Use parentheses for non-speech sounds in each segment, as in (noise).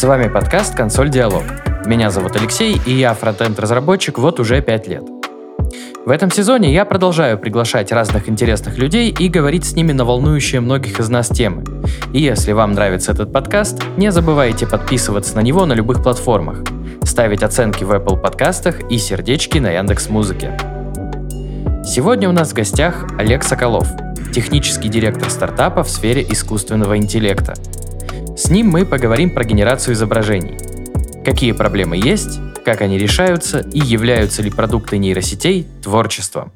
С вами подкаст «Консоль Диалог». Меня зовут Алексей, и я фронтенд-разработчик вот уже 5 лет. В этом сезоне я продолжаю приглашать разных интересных людей и говорить с ними на волнующие многих из нас темы. И если вам нравится этот подкаст, не забывайте подписываться на него на любых платформах, ставить оценки в Apple подкастах и сердечки на Яндекс Музыке. Сегодня у нас в гостях Олег Соколов, технический директор стартапа в сфере искусственного интеллекта. С ним мы поговорим про генерацию изображений. Какие проблемы есть, как они решаются и являются ли продукты нейросетей творчеством.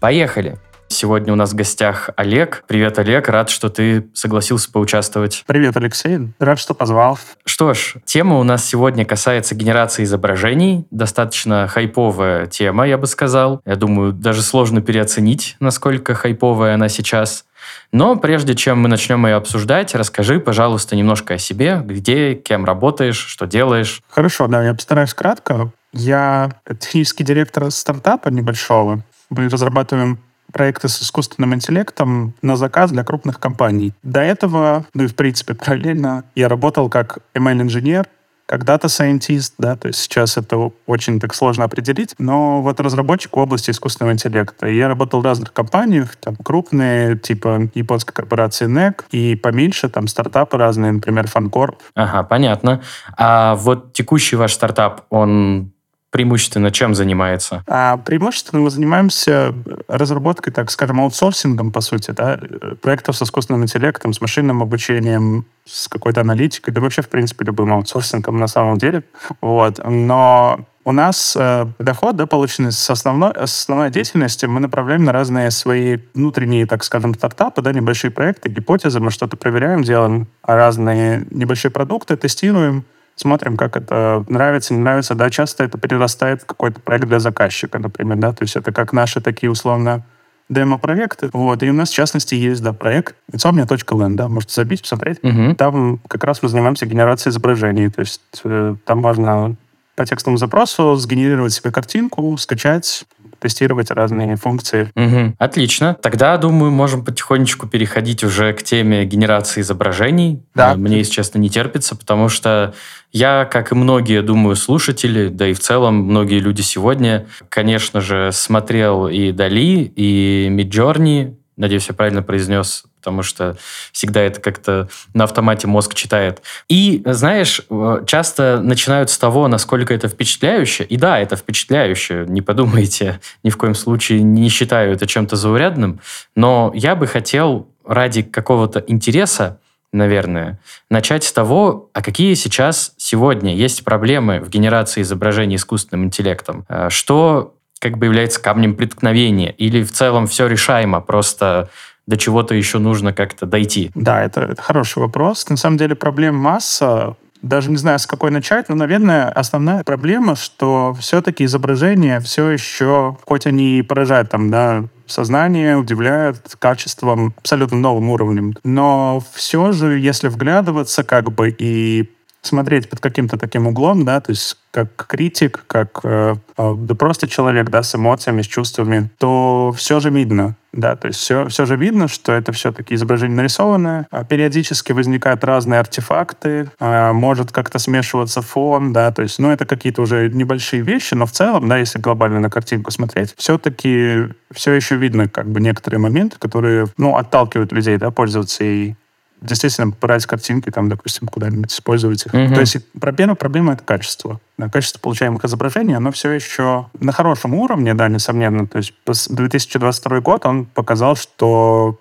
Поехали! Сегодня у нас в гостях Олег. Привет, Олег. Рад, что ты согласился поучаствовать. Привет, Алексей. Рад, что позвал. Что ж, тема у нас сегодня касается генерации изображений. Достаточно хайповая тема, я бы сказал. Я думаю, даже сложно переоценить, насколько хайповая она сейчас. Но прежде чем мы начнем ее обсуждать, расскажи, пожалуйста, немножко о себе, где, кем работаешь, что делаешь. Хорошо, да, я постараюсь кратко. Я технический директор стартапа небольшого. Мы разрабатываем проекты с искусственным интеллектом на заказ для крупных компаний. До этого, ну и в принципе параллельно, я работал как ML-инженер, как дата-сайентист, да, то есть сейчас это очень так сложно определить, но вот разработчик в области искусственного интеллекта. Я работал в разных компаниях, там крупные, типа японской корпорации NEC, и поменьше, там стартапы разные, например, Фанкорп. Ага, понятно. А вот текущий ваш стартап, он преимущественно чем занимается? А преимущественно мы занимаемся разработкой, так скажем, аутсорсингом, по сути, да, проектов с искусственным интеллектом, с машинным обучением, с какой-то аналитикой, да вообще, в принципе, любым аутсорсингом на самом деле. Вот. Но у нас э, доход, да, полученный с основной, с основной деятельности, мы направляем на разные свои внутренние, так скажем, стартапы, да, небольшие проекты, гипотезы, мы что-то проверяем, делаем разные небольшие продукты, тестируем, смотрим, как это нравится, не нравится. Да, часто это перерастает в какой-то проект для заказчика, например, да, то есть это как наши такие условно демо-проекты. Вот. И у нас, в частности, есть да, проект insomnia.land, да, можете забить, посмотреть. Угу. Там как раз мы занимаемся генерацией изображений. То есть э, там можно по текстовому запросу сгенерировать себе картинку, скачать, тестировать разные функции. Угу. Отлично. Тогда, думаю, можем потихонечку переходить уже к теме генерации изображений. Да. Мне, если честно, не терпится, потому что я, как и многие, думаю, слушатели, да и в целом многие люди сегодня, конечно же, смотрел и Дали, и Midjourney, надеюсь, я правильно произнес потому что всегда это как-то на автомате мозг читает. И, знаешь, э, часто начинают с того, насколько это впечатляюще. И да, это впечатляюще, не подумайте, (laughs) ни в коем случае не считаю это чем-то заурядным, но я бы хотел ради какого-то интереса наверное, начать с того, а какие сейчас сегодня есть проблемы в генерации изображений искусственным интеллектом. Э, что как бы является камнем преткновения? Или в целом все решаемо, просто до чего-то еще нужно как-то дойти? Да, это, это хороший вопрос. На самом деле проблем масса. Даже не знаю, с какой начать, но, наверное, основная проблема, что все-таки изображения все еще, хоть они и поражают там, да, сознание, удивляют качеством абсолютно новым уровнем, но все же, если вглядываться как бы и смотреть под каким-то таким углом, да, то есть как критик, как э, э, да просто человек, да, с эмоциями, с чувствами, то все же видно, да, то есть все, все же видно, что это все-таки изображение нарисованное, а периодически возникают разные артефакты, а, может как-то смешиваться фон, да, то есть, ну, это какие-то уже небольшие вещи, но в целом, да, если глобально на картинку смотреть, все-таки все еще видно как бы некоторые моменты, которые, ну, отталкивают людей, да, пользоваться и действительно брать картинки, там, допустим, куда-нибудь использовать их. Mm-hmm. То есть проблема, проблема — это качество. Качество получаемых изображений, оно все еще на хорошем уровне, да, несомненно. То есть 2022 год, он показал, что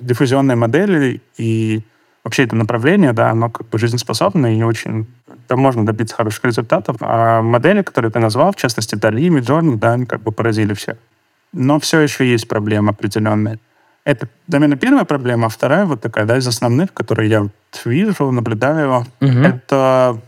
диффузионные модели и вообще это направление, да, оно как бы жизнеспособно и очень... Там можно добиться хороших результатов. А модели, которые ты назвал, в частности, Дали, Midjourney, да, они как бы поразили всех. Но все еще есть проблемы определенные. Это, наверное, первая проблема. А вторая вот такая, да, из основных, которые я вижу, наблюдаю, угу. это,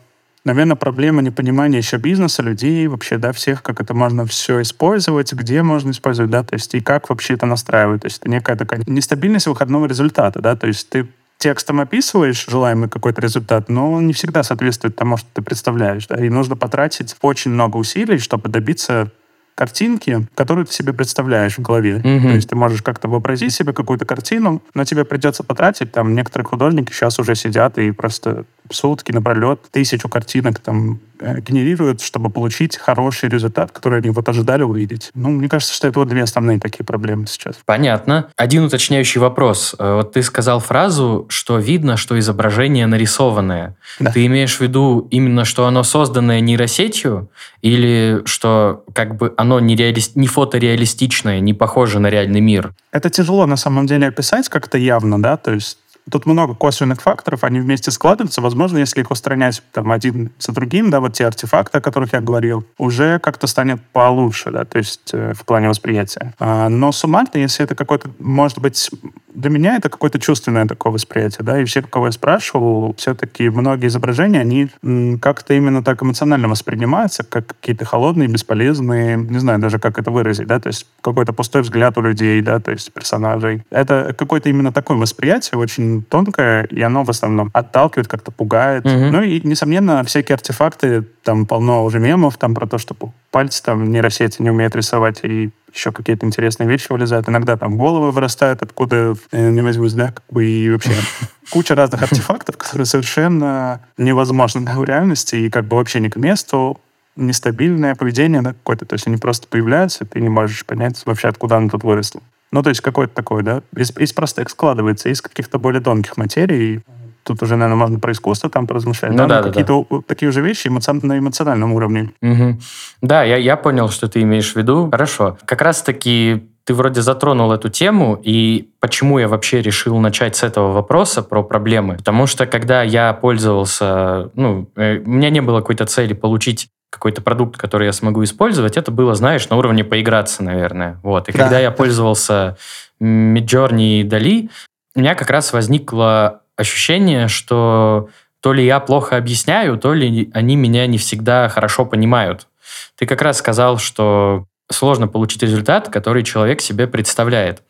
наверное, проблема непонимания еще бизнеса, людей, вообще, да, всех, как это можно все использовать, где можно использовать, да, то есть и как вообще это настраивать. То есть это некая такая нестабильность выходного результата, да, то есть ты текстом описываешь желаемый какой-то результат, но он не всегда соответствует тому, что ты представляешь. Да? И нужно потратить очень много усилий, чтобы добиться картинки, которые ты себе представляешь в голове. Mm-hmm. То есть ты можешь как-то вообразить себе какую-то картину, но тебе придется потратить, там некоторые художники сейчас уже сидят и просто сутки напролет тысячу картинок там э, генерируют, чтобы получить хороший результат, который они вот ожидали увидеть. Ну, мне кажется, что это вот две основные такие проблемы сейчас. Понятно. Один уточняющий вопрос. Э, вот ты сказал фразу, что видно, что изображение нарисованное. Да. Ты имеешь в виду именно, что оно созданное нейросетью, или что как бы оно не, реали... не фотореалистичное, не похоже на реальный мир? Это тяжело на самом деле описать как-то явно, да, то есть Тут много косвенных факторов, они вместе складываются. Возможно, если их устранять там один за другим, да, вот те артефакты, о которых я говорил, уже как-то станет получше, да, то есть э, в плане восприятия. А, но суммарно, если это какой-то, может быть, для меня это какое-то чувственное такое восприятие, да, и все, кого я спрашивал, все-таки многие изображения, они как-то именно так эмоционально воспринимаются, как какие-то холодные, бесполезные, не знаю даже, как это выразить, да, то есть какой-то пустой взгляд у людей, да, то есть персонажей. Это какое-то именно такое восприятие, очень тонкое, и оно в основном отталкивает, как-то пугает. Угу. Ну и, несомненно, всякие артефакты, там полно уже мемов там про то, что пальцы там нейросети не умеют рисовать, и еще какие-то интересные вещи вылезают. Иногда там головы вырастают откуда э, не возьмусь, да, как бы и вообще (laughs) куча разных артефактов, которые совершенно невозможны в реальности и как бы вообще не к месту нестабильное поведение да, какое-то. То есть они просто появляются, и ты не можешь понять вообще, откуда оно тут выросло. Ну, то есть какой-то такой, да, из, из простых складывается, из каких-то более тонких материй. Тут уже, наверное, можно про искусство там поразмышлять. Ну, да, да, какие-то да. такие уже вещи эмоци... на эмоциональном уровне. Угу. Да, я, я понял, что ты имеешь в виду. Хорошо. Как раз-таки ты вроде затронул эту тему, и почему я вообще решил начать с этого вопроса про проблемы? Потому что когда я пользовался, ну, э, у меня не было какой-то цели получить какой-то продукт, который я смогу использовать, это было, знаешь, на уровне поиграться, наверное. Вот. И да. когда я пользовался Midjourney и Dali, у меня как раз возникло ощущение, что то ли я плохо объясняю, то ли они меня не всегда хорошо понимают. Ты как раз сказал, что сложно получить результат, который человек себе представляет.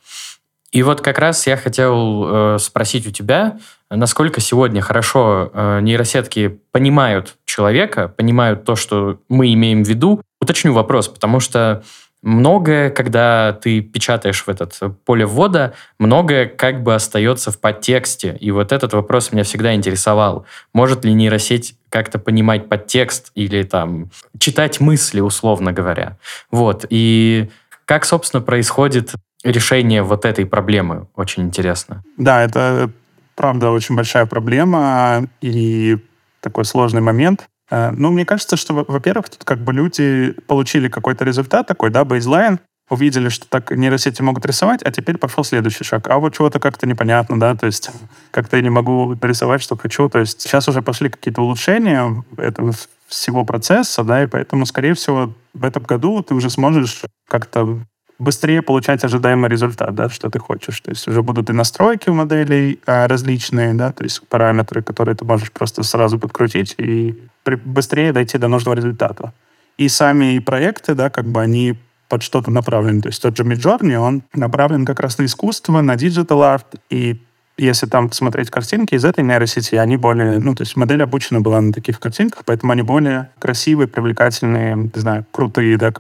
И вот как раз я хотел э, спросить у тебя, насколько сегодня хорошо э, нейросетки понимают человека, понимают то, что мы имеем в виду. Уточню вопрос, потому что многое, когда ты печатаешь в этот поле ввода, многое как бы остается в подтексте. И вот этот вопрос меня всегда интересовал. Может ли нейросеть как-то понимать подтекст или там читать мысли, условно говоря. Вот. И как, собственно, происходит решение вот этой проблемы? Очень интересно. Да, это правда очень большая проблема и такой сложный момент. Э, ну, мне кажется, что, во-первых, тут как бы люди получили какой-то результат такой, да, бейзлайн, увидели, что так нейросети могут рисовать, а теперь пошел следующий шаг. А вот чего-то как-то непонятно, да, то есть как-то я не могу нарисовать, что хочу. То есть сейчас уже пошли какие-то улучшения этого всего процесса, да, и поэтому, скорее всего, в этом году ты уже сможешь как-то быстрее получать ожидаемый результат, да, что ты хочешь. То есть уже будут и настройки у моделей а, различные, да, то есть параметры, которые ты можешь просто сразу подкрутить и быстрее дойти до нужного результата. И сами проекты, да, как бы они под что-то направлены. То есть тот же Midjourney, он направлен как раз на искусство, на digital art, и если там смотреть картинки из этой нейросети, они более, ну, то есть модель обучена была на таких картинках, поэтому они более красивые, привлекательные, не знаю, крутые, да,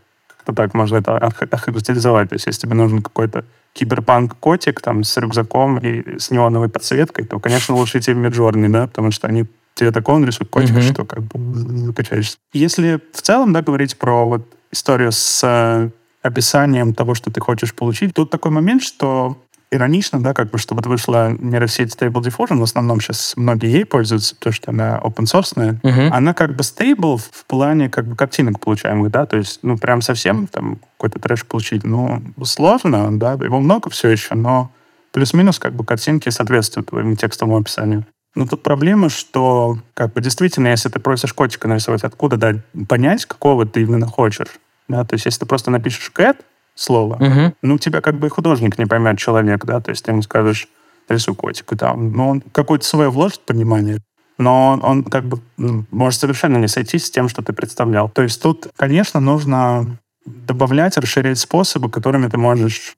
как так можно это охарактеризовать. То есть если тебе нужен какой-то киберпанк-котик там с рюкзаком и с неоновой подсветкой, то, конечно, лучше идти в Midjourney, да, потому что они тебе такой рисуют котик, mm-hmm. что как бы закачаешься. Если в целом, да, говорить про вот историю с э, описанием того, что ты хочешь получить, тут такой момент, что иронично, да, как бы, что вот вышла нейросеть Stable Diffusion, в основном сейчас многие ей пользуются, потому что она open source, uh-huh. она как бы stable в плане как бы картинок получаемых, да, то есть, ну, прям совсем там какой-то трэш получить, ну, сложно, да, его много все еще, но плюс-минус как бы картинки соответствуют твоему текстовому описанию. Но тут проблема, что как бы действительно, если ты просишь котика нарисовать, откуда да, понять, какого ты именно хочешь. Да? То есть если ты просто напишешь cat, слово, угу. ну, тебя как бы художник не поймет человек, да, то есть ты ему скажешь, рисуй котика, там, ну, он какое-то свое вложит понимание, но он, он как бы ну, может совершенно не сойтись с тем, что ты представлял. То есть тут, конечно, нужно добавлять, расширять способы, которыми ты можешь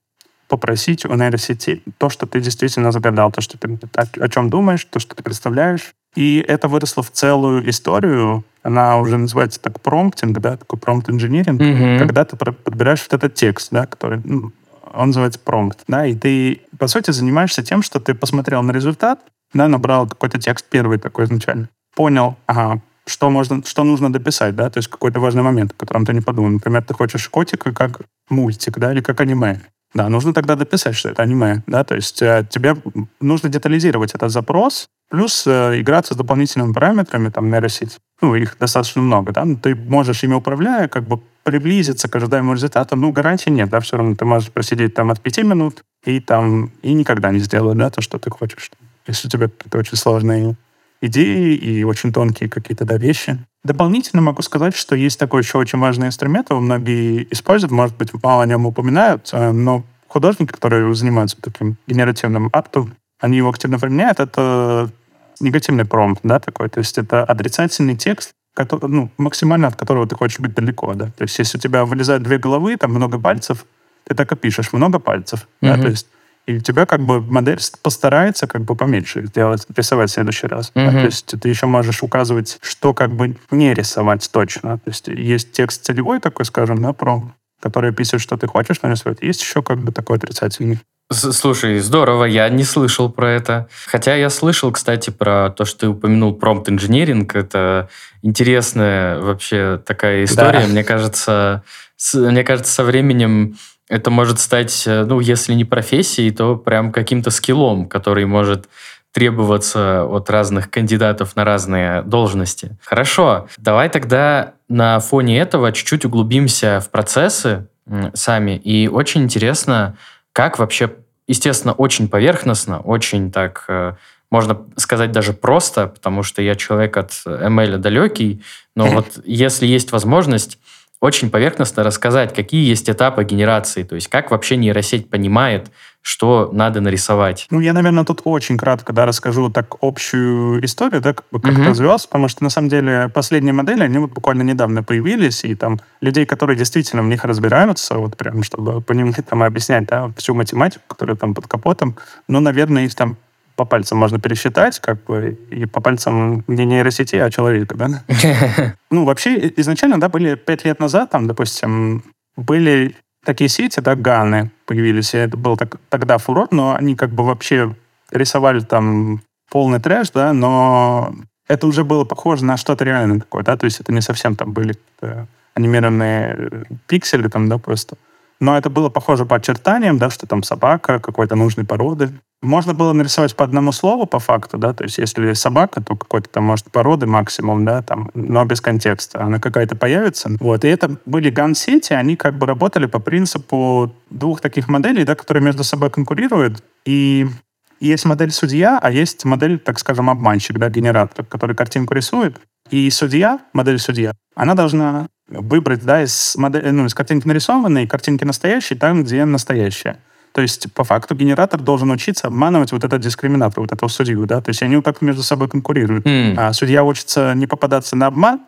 попросить у нейросети то, что ты действительно загадал, то, что ты о, о чем думаешь, то, что ты представляешь. И это выросло в целую историю. Она уже называется так промптинг, да, такой промпт-инжиниринг, mm-hmm. когда ты подбираешь вот этот текст, да, который, ну, он называется промпт, да, и ты, по сути, занимаешься тем, что ты посмотрел на результат, да, набрал какой-то текст первый такой изначально, понял, ага, что, можно, что нужно дописать, да, то есть какой-то важный момент, о котором ты не подумал. Например, ты хочешь котика как мультик, да, или как аниме. Да, нужно тогда дописать, что это аниме, да, то есть э, тебе нужно детализировать этот запрос, плюс э, играться с дополнительными параметрами, там, нейросеть. Ну, их достаточно много, да, но ты можешь ими управляя, как бы приблизиться к ожидаемому результату, ну, гарантии нет, да, все равно ты можешь просидеть там от пяти минут и там, и никогда не сделать, да, то, что ты хочешь. Если у тебя какие-то очень сложные идеи и очень тонкие какие-то да, вещи. Дополнительно могу сказать, что есть такой еще очень важный инструмент, его многие используют, может быть, мало о нем упоминают, но художники, которые занимаются таким генеративным актом, они его активно применяют, это негативный промпт, да, такой, то есть это отрицательный текст, который, ну, максимально от которого ты хочешь быть далеко, да. То есть если у тебя вылезают две головы, там много пальцев, ты так и пишешь, много пальцев, mm-hmm. да, то есть и у тебя как бы модель постарается как бы поменьше сделать, рисовать в следующий раз. Mm-hmm. Да? То есть ты еще можешь указывать, что как бы не рисовать точно. То есть есть текст целевой такой, скажем, да, про который описывает, что ты хочешь нарисовать. Есть еще как бы такой отрицательный. Слушай, здорово, я не слышал про это. Хотя я слышал, кстати, про то, что ты упомянул промпт инженеринг. Это интересная вообще такая история. Да. Мне кажется, с, мне кажется, со временем это может стать, э, ну, если не профессией, то прям каким-то скиллом, который может требоваться от разных кандидатов на разные должности. Хорошо, давай тогда на фоне этого чуть-чуть углубимся в процессы сами. И очень интересно, как вообще, естественно, очень поверхностно, очень так, э, можно сказать, даже просто, потому что я человек от ML далекий, но (laughs) вот если есть возможность очень поверхностно рассказать, какие есть этапы генерации, то есть как вообще нейросеть понимает, что надо нарисовать. Ну, я, наверное, тут очень кратко да, расскажу так общую историю, да, как, как угу. это развивалось, потому что, на самом деле, последние модели, они вот буквально недавно появились, и там людей, которые действительно в них разбираются, вот прям, чтобы понимать, (laughs) там, объяснять, да, всю математику, которая там под капотом, ну, наверное, их там по пальцам можно пересчитать, как бы, и по пальцам не нейросети, а человека, да? (laughs) Ну, вообще, изначально, да, были пять лет назад, там, допустим, были такие сети, да, Ганы появились, и это был так, тогда фурор, но они как бы вообще рисовали там полный трэш, да, но это уже было похоже на что-то реальное такое, да, то есть это не совсем там были анимированные пиксели там, да, просто. Но это было похоже по очертаниям, да, что там собака какой-то нужной породы. Можно было нарисовать по одному слову, по факту, да, то есть если собака, то какой-то там, может, породы максимум, да, там, но без контекста. Она какая-то появится. Вот, и это были ган-сети, они как бы работали по принципу двух таких моделей, да, которые между собой конкурируют. И есть модель судья, а есть модель, так скажем, обманщик, да, генератор, который картинку рисует. И судья, модель судья, она должна выбрать, да, из, модели, ну, из картинки нарисованной, картинки настоящей, там, где настоящая. То есть, по факту, генератор должен учиться обманывать вот этот дискриминатор, вот этого судью, да, то есть они вот так между собой конкурируют. Mm. А судья учится не попадаться на обман,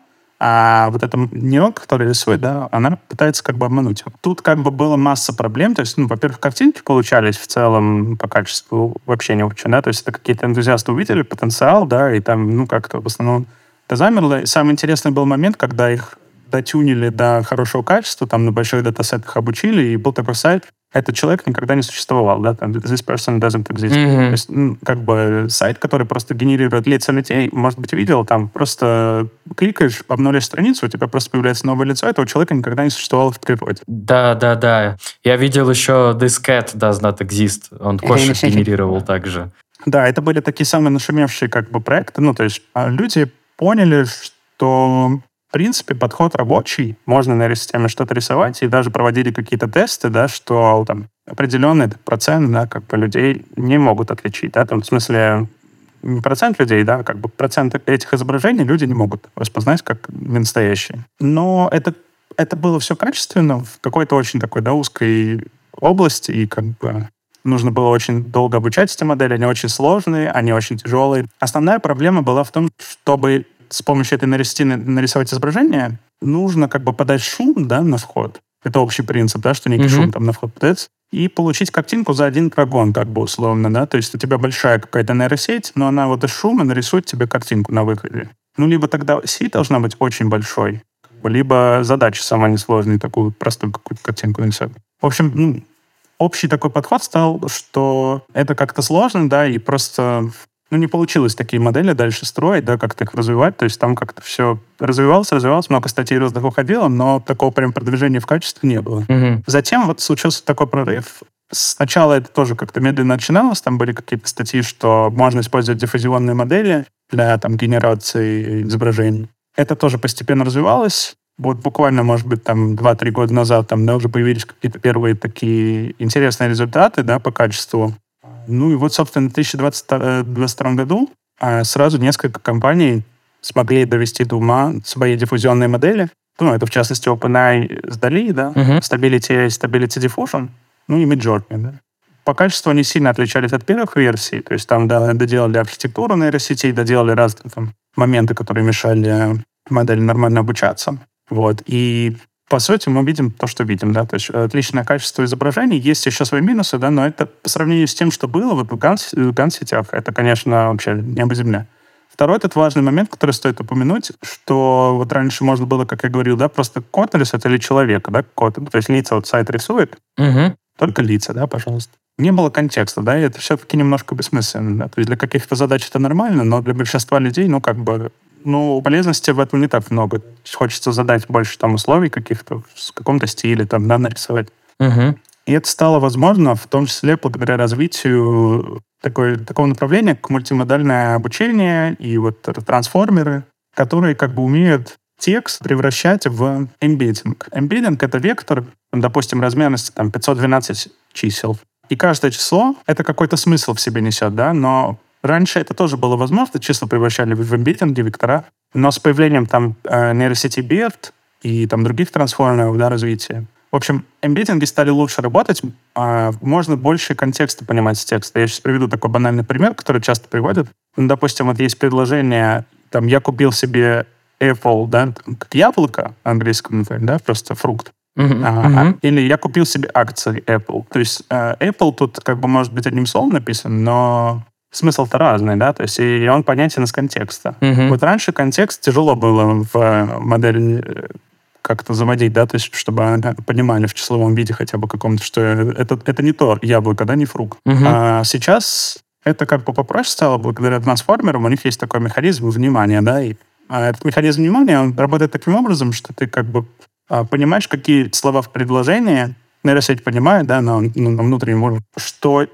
а вот эта нейронка, которая рисует, да, она пытается как бы обмануть его. Тут как бы была масса проблем. То есть, ну, во-первых, картинки получались в целом по качеству вообще не очень, да, то есть это какие-то энтузиасты увидели потенциал, да, и там, ну, как-то в основном это замерло. И самый интересный был момент, когда их дотюнили до хорошего качества, там на больших датасетах обучили, и был такой сайт, этот человек никогда не существовал, да, там, this person doesn't exist. Mm-hmm. То есть, ну, как бы сайт, который просто генерирует лица людей, может быть, видел, там просто кликаешь, обновляешь страницу, у тебя просто появляется новое лицо, этого человека никогда не существовало в природе. Да, да, да. Я видел еще This cat does not exist. Он кошек генерировал также. Да, это были такие самые нашумевшие как бы проекты, ну, то есть а люди поняли, что принципе, подход рабочий. Можно на системе что-то рисовать, и даже проводили какие-то тесты, да, что там определенный процент, да, как бы людей не могут отличить, да, там, в смысле, не процент людей, да, как бы процент этих изображений люди не могут распознать как настоящие. Но это, это было все качественно в какой-то очень такой, да, узкой области, и как бы нужно было очень долго обучать эти модели, они очень сложные, они очень тяжелые. Основная проблема была в том, чтобы с помощью этой нейросети нарисовать изображение, нужно как бы подать шум да, на вход. Это общий принцип, да, что некий mm-hmm. шум там на вход подается. И получить картинку за один прогон, как бы условно, да. То есть у тебя большая какая-то нейросеть, но она вот из шума нарисует тебе картинку на выходе. Ну, либо тогда сеть должна быть очень большой, либо задача сама несложная, такую простую какую-то картинку нарисовать. В общем, ну, общий такой подход стал, что это как-то сложно, да, и просто ну, не получилось такие модели дальше строить, да, как-то их развивать. То есть там как-то все развивалось, развивалось, много статей разных уходило, но такого прям продвижения в качестве не было. Мгм. Затем вот случился такой прорыв. Сначала это тоже как-то медленно начиналось, там были какие-то статьи, что можно использовать диффузионные модели для там генерации изображений. Это тоже постепенно развивалось. Вот буквально, может быть, там 2-3 года назад там да, уже появились какие-то первые такие интересные результаты да, по качеству. Ну и вот, собственно, в 2022 году а, сразу несколько компаний смогли довести до ума свои диффузионные модели. Ну, это, в частности, OpenAI с DALI, да, Мгм. Stability, Stability Diffusion, ну и Midjourney, да. По качеству они сильно отличались от первых версий, то есть там да, доделали архитектуру нейросетей, доделали разные там моменты, которые мешали модели нормально обучаться. Вот. И по сути мы видим то, что видим, да, то есть отличное качество изображений, есть еще свои минусы, да, но это по сравнению с тем, что было в Ганс- в Ган-сетях, это, конечно, вообще небо земля. Второй этот важный момент, который стоит упомянуть, что вот раньше можно было, как я говорил, да, просто код нарисовать или человека, да, код, то есть лица вот сайт рисует, Мгм. только лица, да, пожалуйста. Не было контекста, да, и это все-таки немножко бессмысленно. Да? То есть для каких-то задач это нормально, но для большинства людей, ну, как бы, ну, полезности в этом не так много. Хочется задать больше там условий каких-то, в каком-то стиле, там, да, нарисовать. Мгм. И это стало возможно в том числе благодаря развитию такой, такого направления, как мультимодальное обучение и вот трансформеры, которые как бы умеют текст превращать в эмбеддинг. Эмбеддинг — это вектор, допустим, размерности там 512 чисел. И каждое число — это какой-то смысл в себе несет, да, но раньше это тоже было возможно, числа превращали в эмбеддинги, вектора, но с появлением там э, нейросети BERT и там других трансформеров, да, развития, в общем, эмбеддинги стали лучше работать, а можно больше контекста понимать с текста. Я сейчас приведу такой банальный пример, который часто приводят. Ну, допустим, вот есть предложение, там, я купил себе Apple, да, как яблоко, английском, например, да, просто фрукт. Мгм. А, а, Или я купил себе акции Apple. То есть э, Apple тут как бы может быть одним словом написан, но смысл-то разный, да, то есть и он понятен из контекста. Мгм. Вот раньше контекст тяжело было в э, модели э, как-то заводить, да, то есть чтобы они понимали в числовом виде хотя бы каком-то, что это, это не то яблоко, да, не фрукт. Мгм. А сейчас это как бы попроще стало благодаря трансформерам, у них есть такой механизм внимания, да, и а этот механизм внимания, он работает таким образом, что ты как бы а, понимаешь, какие слова в предложении, нейросеть понимает, да, на, ну, на внутреннем уровне, что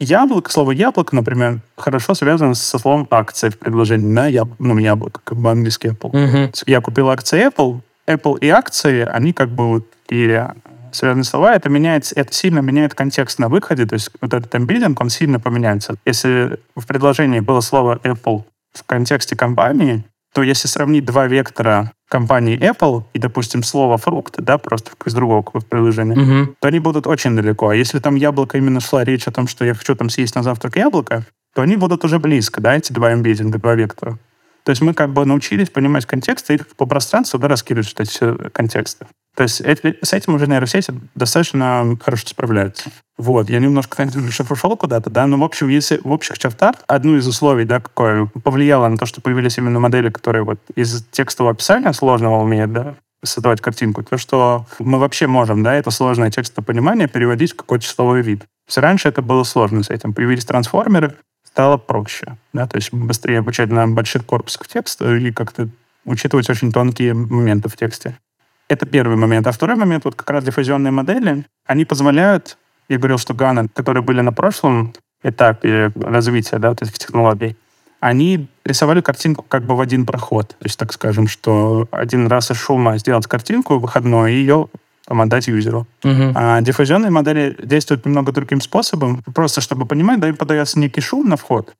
яблоко, слово яблоко, например, хорошо связано со словом акция в предложении, да, яб, ну, яблоко, как бы английский Apple. Мгм. Я купил акции Apple, Apple и акции, они как бы вот и связанные слова, это меняется, это сильно меняет контекст на выходе, то есть вот этот эмбидинг, он сильно поменяется. Если в предложении было слово Apple в контексте компании, то если сравнить два вектора компании Apple и, допустим, слово фрукт, да, просто из другого приложения, Мгм. то они будут очень далеко. А если там яблоко именно шла речь о том, что я хочу там съесть на завтрак яблоко, то они будут уже близко, да, эти два эмбеддинга, два вектора. То есть мы как бы научились понимать контекст и по пространству да, раскидывать эти контексты. То есть эти- с этим уже нейросети достаточно хорошо справляются. Вот, я немножко, конечно, ушел куда-то, да, но в общем, если в общих чертах одно из условий, да, какое повлияло на то, что появились именно модели, которые вот из текстового описания сложного умеют, да, создавать картинку, то, что мы вообще можем, да, это сложное текстовое понимание переводить в какой-то числовой вид. Есть раньше это было сложно с этим. Появились трансформеры, стало проще, да, то есть быстрее обучать на больших корпусах текста и как-то учитывать очень тонкие моменты в тексте. Это первый момент. А второй момент, вот как раз диффузионные модели, они позволяют, я говорил, что Гана, которые были на прошлом этапе развития да, вот этих технологий, они рисовали картинку как бы в один проход. То есть, так скажем, что один раз из шума сделать картинку выходной и ее там, отдать юзеру. Мгм. А диффузионные модели действуют немного другим способом. Просто чтобы понимать, да, им подается некий шум на вход,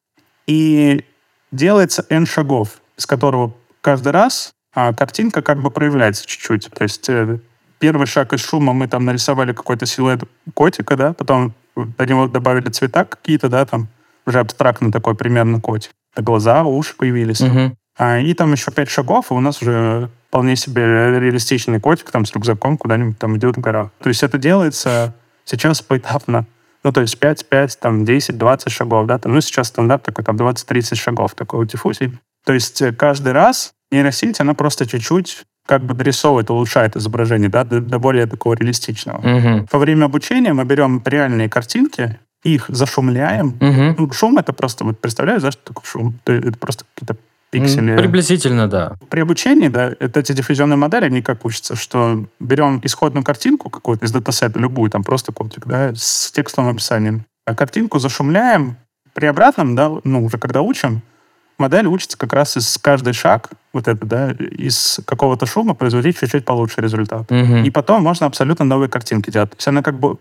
и делается N шагов, из которого каждый раз а, картинка как бы проявляется чуть-чуть. То есть э, первый шаг из шума мы там нарисовали какой-то силуэт котика, да, потом до него добавили цвета какие-то, да, там уже абстрактно такой примерно котик. Глаза, уши появились. Мгм. А, и там еще пять шагов, и у нас уже вполне себе реалистичный котик там с рюкзаком куда-нибудь там идет в горах. То есть это делается сейчас поэтапно. Ну, то есть 5, 5, там 10, 20 шагов, да, там, ну, сейчас стандарт такой, там 20-30 шагов такой вот диффузии. То есть э, каждый раз нейросеть, она просто чуть-чуть как бы дорисовывает, улучшает изображение, да, до, до более такого реалистичного. Мгм. Во время обучения мы берем реальные картинки, их зашумляем. Мгм. Ну, шум это просто, вот представляешь, да, что такое шум? Это просто какие-то пиксели. Приблизительно, да. При обучении, да, это эти диффузионные модели, они как учатся, что берем исходную картинку какую-то из датасета, любую, там просто котик, да, с текстовым описанием, а картинку зашумляем, при обратном, да, ну, уже когда учим, модель учится как раз из каждый шаг, вот это, да, из какого-то шума производить чуть-чуть получше результат. Мгм. И потом можно абсолютно новые картинки делать. То есть она как бы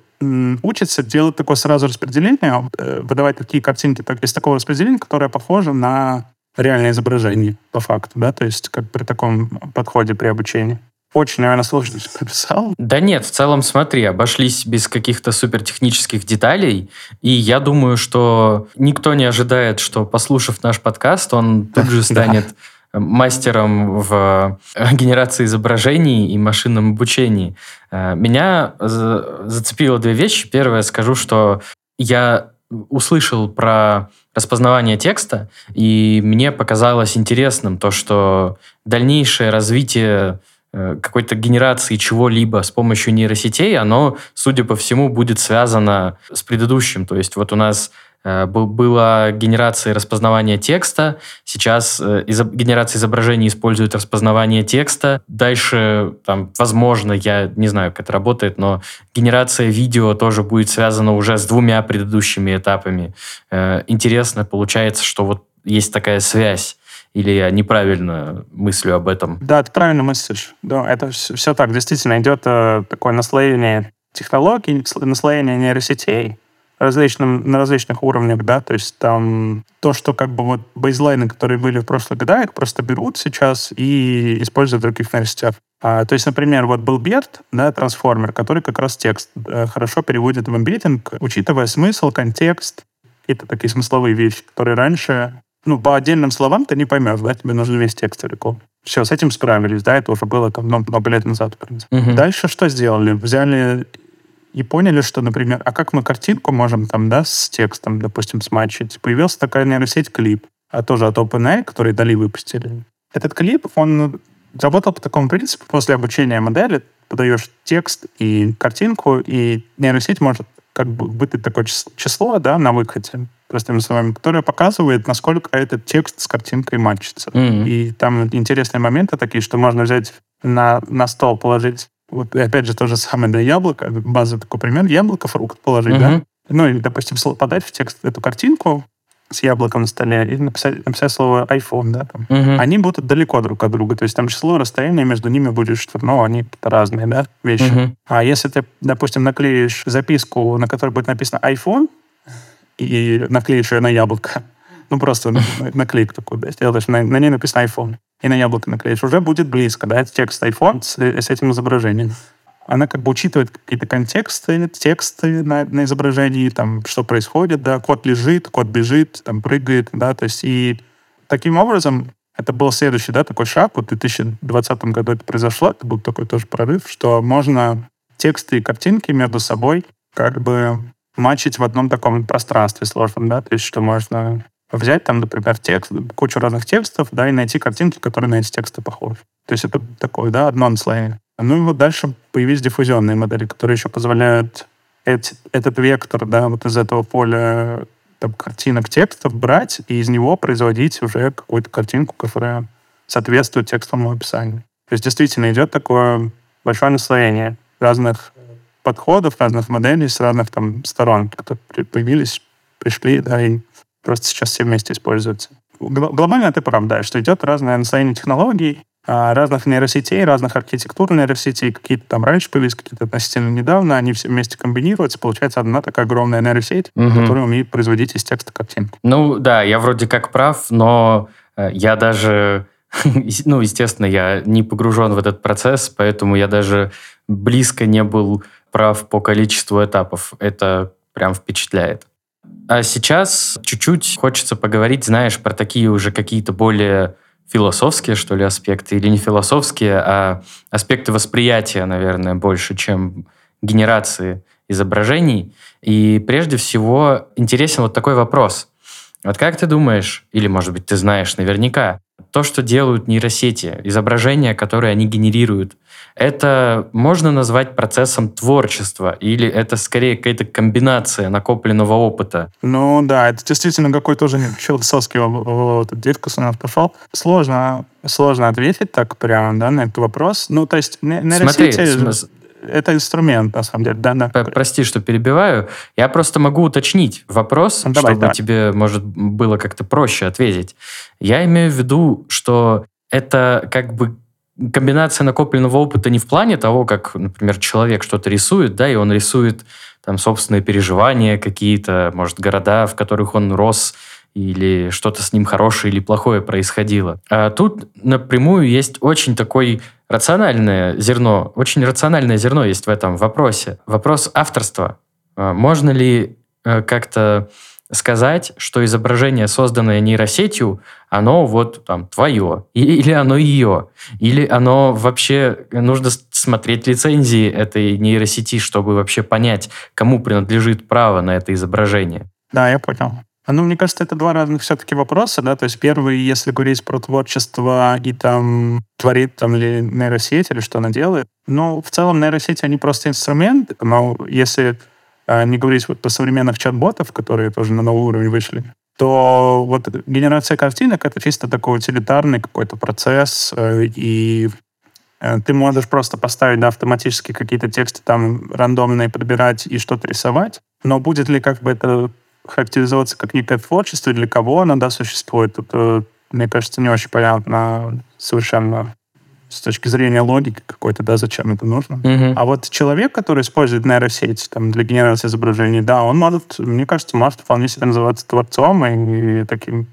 учится делать такое сразу распределение, э, выдавать такие картинки так, из такого распределения, которое похоже на реальное изображение по факту, да, то есть как при таком подходе при обучении. Очень, наверное, сложно (laughs) прописал. Да нет, в целом, смотри, обошлись без каких-то супертехнических деталей, и я думаю, что никто не ожидает, что, послушав наш подкаст, он тут же (laughs) станет мастером в э, генерации изображений и машинном обучении. Э, Меня за- зацепило две вещи. Первое, скажу, что я услышал про распознавание текста, и мне показалось интересным то, что дальнейшее развитие какой-то генерации чего-либо с помощью нейросетей, оно, судя по всему, будет связано с предыдущим. То есть вот у нас э, была генерация распознавания текста, сейчас э, генерация изображений использует распознавание текста. Дальше, там, возможно, я не знаю, как это работает, но генерация видео тоже будет связана уже с двумя предыдущими этапами. Э, Интересно получается, что вот есть такая связь. Или я неправильно мыслю об этом? Да, ты правильно мыслишь. Да, это все, так. Действительно, идет э, такое наслоение технологий, наслоение нейросетей различным, на различных уровнях, да, то есть там то, что как бы вот бейзлайны, которые были в прошлых годах, просто берут сейчас и используют в других нейросетях. А, то есть, например, вот был BERT, да, трансформер, который как раз текст э, хорошо переводит в эмбеддинг, учитывая смысл, контекст, какие-то такие смысловые вещи, которые раньше ну, по отдельным словам ты не поймешь, да, тебе нужен весь текст целиком. Все, с этим справились, да, это уже было там много, много лет назад. Мгм. Дальше что сделали? Взяли и поняли, что, например, а как мы картинку можем там, да, с текстом, допустим, смачить? Появилась такая нейросеть клип, а тоже от OpenAI, который Дали выпустили. Этот клип, он работал по такому принципу, после обучения модели подаешь текст и картинку, и нейросеть может как бы выдать такое чис- число, да, на выходе, простыми словами, которое показывает, насколько этот текст с картинкой матчится. Мгм. И там интересные моменты такие, что можно взять на, на стол, положить, вот опять же то же самое, да, яблоко, базовый такой пример, яблоко, фрукт положить, да, Мгм. ну и, допустим, подать в текст эту картинку с яблоком на столе и написать, написать слово iPhone, да, там. Мгм. Они будут далеко друг от друга, то есть там число, расстояние между ними будет, что, ну, они разные, да, вещи. Мгм. А если ты, допустим, наклеишь записку, на которой будет написано iPhone, и наклеишь на яблоко, ну, просто на- на- наклейку такую, да, сделаешь, на, на ней написано iPhone, и на яблоко наклеишь, уже будет близко, да, текст iPhone с, с этим изображением. Она как бы учитывает какие-то контексты, тексты на, на изображении, там, что происходит, да, кот лежит, кот бежит, там, прыгает, да, то есть и таким образом это был следующий, да, такой шаг, вот в 2020 году это произошло, это был такой тоже прорыв, что можно тексты и картинки между собой как бы матчить в одном таком пространстве сложном, да, то есть что можно взять там, например, текст, кучу разных текстов, да, и найти картинки, которые на эти тексты похожи. То есть это такое, да, одно наслоение. Ну и вот дальше появились диффузионные модели, которые еще позволяют эти- этот вектор, да, вот из этого поля там, картинок текстов брать и из него производить уже какую-то картинку, которая соответствует текстовому описанию. То есть действительно идет такое большое наслоение разных подходов, разных моделей с разных там сторон, которые появились, пришли, да, и просто сейчас все вместе используются. Гл- Глобально ты прав, да, что идет разное наслоение технологий, а, разных нейросетей, разных архитектур нейросетей, какие-то там раньше появились, какие-то относительно недавно, они все вместе комбинируются, получается одна такая огромная нейросеть, Мгм. которая умеет производить из текста картинку. Ну да, я вроде как прав, но э, я даже, (laughs) ну, естественно, я не погружен в этот процесс, поэтому я даже близко не был прав по количеству этапов. Это прям впечатляет. А сейчас чуть-чуть хочется поговорить, знаешь, про такие уже какие-то более философские, что ли, аспекты, или не философские, а аспекты восприятия, наверное, больше, чем генерации изображений. И прежде всего интересен вот такой вопрос. Вот как ты думаешь, или, может быть, ты знаешь наверняка, то, что делают нейросети, изображения, которые они генерируют, это можно назвать процессом творчества или это скорее какая-то комбинация накопленного опыта? Ну да, это действительно какой-то уже (laughs) философский вот, дискус у нас пошел. Сложно, сложно ответить так прямо да, на этот вопрос. Ну, то есть нейросети... Смотри, это инструмент, на самом деле. Да, да. Прости, что перебиваю. Я просто могу уточнить вопрос, ну, давай, чтобы давай. тебе, может, было как-то проще ответить. Я имею в виду, что это как бы комбинация накопленного опыта не в плане того, как, например, человек что-то рисует, да, и он рисует там собственные переживания какие-то, может, города, в которых он рос, или что-то с ним хорошее или плохое происходило. А тут напрямую есть очень такой рациональное зерно, очень рациональное зерно есть в этом вопросе. Вопрос авторства. А можно ли э, как-то сказать, что изображение, созданное нейросетью, оно вот там твое, или оно ее, или оно вообще нужно смотреть лицензии этой нейросети, чтобы вообще понять, кому принадлежит право на это изображение. Да, я понял. Ну, мне кажется, это два разных все-таки вопроса, да, то есть первый, если говорить про творчество и там творит там ли нейросеть или что она делает, ну, в целом нейросети, они просто инструмент, но если а, не говорить вот про современных чат-ботов, которые тоже на новый уровень вышли, то вот генерация картинок — это чисто такой утилитарный какой-то процесс, э, и э, ты можешь просто поставить да, автоматически какие-то тексты там рандомные подбирать и что-то рисовать, но будет ли как бы это характеризоваться как некое творчество, для кого оно да, существует, это, мне кажется, не очень понятно совершенно с точки зрения логики какой-то, да, зачем это нужно. Mm-hmm. А вот человек, который использует нейросеть там, для генерации изображений, да, он может, мне кажется, может вполне себе называться творцом и, и таким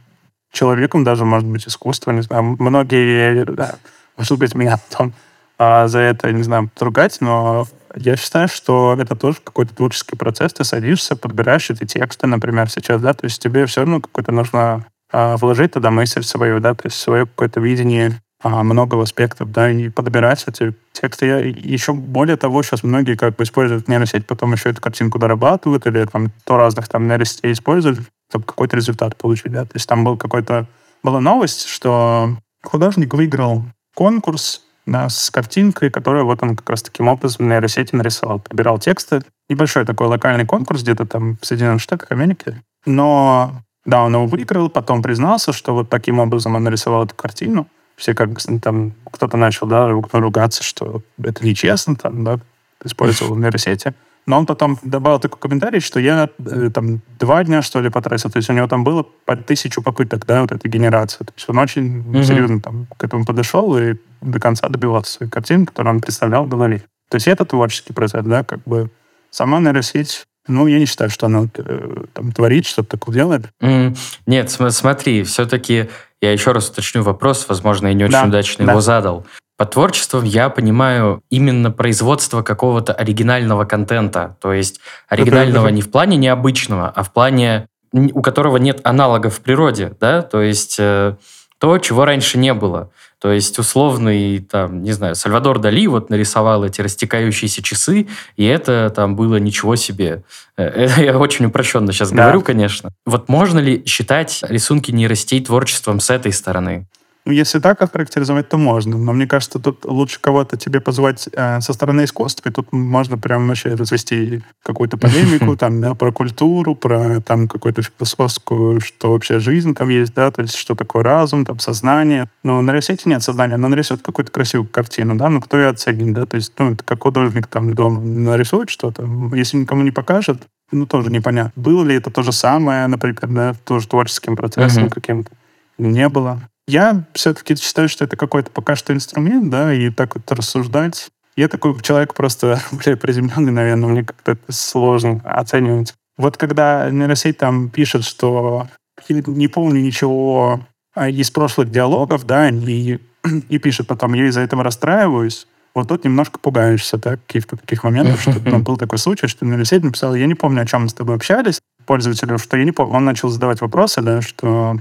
человеком даже, может быть, искусство, не знаю. Многие, да, может быть, меня потом а, за это, не знаю, поругать, но я считаю, что это тоже какой-то творческий процесс. Ты садишься, подбираешь эти тексты, например, сейчас, да, то есть тебе все равно какое-то нужно а, вложить туда мысль свою, да, то есть свое какое-то видение много аспектов, да, и подбирать эти тексты. Еще более того, сейчас многие как бы используют нейросеть, потом еще эту картинку дорабатывают или там то разных там нейросетей используют, чтобы какой-то результат получить, да. То есть там был какой-то... Была новость, что художник выиграл конкурс да, с картинкой, которую вот он как раз таким образом в нейросети нарисовал. Подбирал тексты. Небольшой такой локальный конкурс где-то там в Соединенных Штатах Америки. Но, да, он его выиграл, потом признался, что вот таким образом он нарисовал эту картину. Все как там, кто-то начал, да, ругаться, что это нечестно, там, да, использовал нейросети. Но он потом добавил такой комментарий, что я э, там два дня, что ли, потратил. То есть у него там было по тысячу попыток, да, вот этой генерации. То есть он очень mm-hmm. серьезно там к этому подошел и до конца добивался своей картины, которую он представлял в голове. То есть это творческий процесс, да, как бы сама нейросеть ну, я не считаю, что она э, там творит, что-то такое делает. Mm, нет, см- смотри, все-таки я еще раз уточню вопрос, возможно, я не очень да, удачно да. его задал. Под творчеством я понимаю именно производство какого-то оригинального контента. То есть оригинального не в плане необычного, а в плане, у которого нет аналогов в природе, да, то есть э, то, чего раньше не было. То есть условный, там, не знаю, Сальвадор Дали вот нарисовал эти растекающиеся часы, и это там было ничего себе. Э, это (laughs) я очень упрощенно сейчас да. говорю, конечно. Вот можно ли считать рисунки нейросетей творчеством с этой стороны? Ну, если так охарактеризовать, то можно. Но мне кажется, тут лучше кого-то тебе позвать э, со стороны искусства, и тут можно прям вообще развести какую-то полемику (laughs) там, да, про культуру, про там какую-то философскую, что вообще жизнь там есть, да, то есть что такое разум, там, сознание. Но на нейросети нет сознания, но нарисует какую-то красивую картину, да, ну кто ее оценит, да, то есть, ну, это как художник там дома нарисует что-то, если никому не покажет, ну, тоже непонятно. Было ли это то же самое, например, да, тоже творческим процессом uh-huh. каким-то? Не было. Я все-таки считаю, что это какой-то пока что инструмент, да, и так вот рассуждать. Я такой человек просто (laughs) более приземленный, наверное, мне как-то это сложно оценивать. Вот когда нейросеть там пишет, что не помню ничего а из прошлых диалогов, да, и, (clears throat) и пишет потом, я из-за этого расстраиваюсь, вот тут немножко пугаешься, да, каких-то таких моментов, что ну, был такой случай, что нейросеть написал, я не помню, о чем мы с тобой общались, пользователю, что я не помню, он начал задавать вопросы, да, что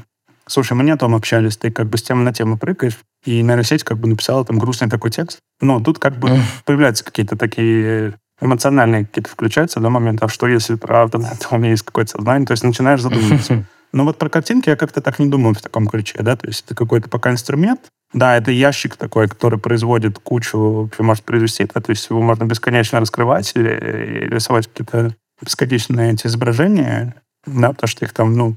Слушай, мы не о том общались, ты как бы с темы на тему прыгаешь, и нейросеть как бы написала там грустный такой текст. Но тут как бы появляются какие-то такие эмоциональные какие-то включаются да, моменты, а что если правда, да, у меня есть какое-то сознание, то есть начинаешь задумываться. Но вот про картинки я как-то так не думаю в таком ключе, да, то есть это какой-то пока инструмент. Да, это ящик такой, который производит кучу, может произвести, да, то есть его можно бесконечно раскрывать или, или рисовать какие-то бесконечные эти изображения, да, потому что их там, ну,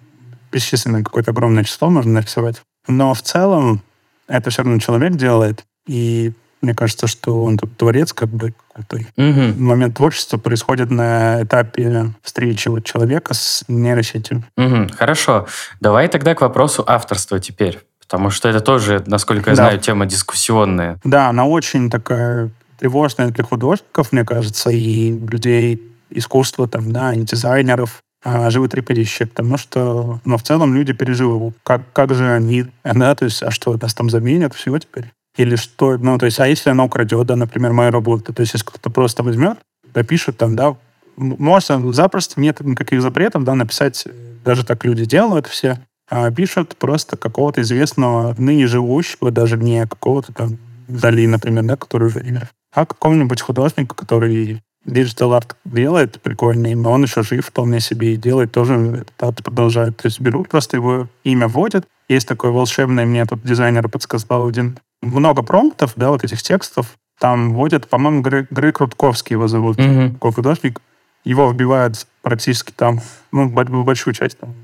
бесчисленное какое-то огромное число можно нарисовать. Но в целом это все равно человек делает, и мне кажется, что он тут творец, как бы какой-то. Угу. Момент творчества происходит на этапе встречи вот человека с нейросетью. Угу. Хорошо. Давай тогда к вопросу авторства теперь. Потому что это тоже, насколько я да. знаю, тема дискуссионная. Да, она очень такая тревожная для художников, мне кажется, и людей искусства, там, да, и дизайнеров, животрепещущее, потому что, ну, в целом люди переживают, как, как же они, да, то есть, а что, нас там заменят, всего теперь? Или что, ну, то есть, а если она украдет, да, например, мою работу, то есть, если кто-то просто возьмет, допишет там, да, можно запросто, нет никаких запретов, да, написать, даже так люди делают все, а пишут просто какого-то известного, ныне живущего, даже не какого-то там Дали, например, да, который уже умер, а какого-нибудь художника, который digital art делает прикольный, но он еще жив вполне себе и делает тоже этот продолжает. То есть берут просто его имя вводят. Есть такой волшебный, мне тут дизайнер подсказал один много промптов, да, вот этих текстов, там вводят, по-моему, Грег Рутковский его зовут, mm-hmm. такой художник. Его вбивают практически там, ну, большую часть, там,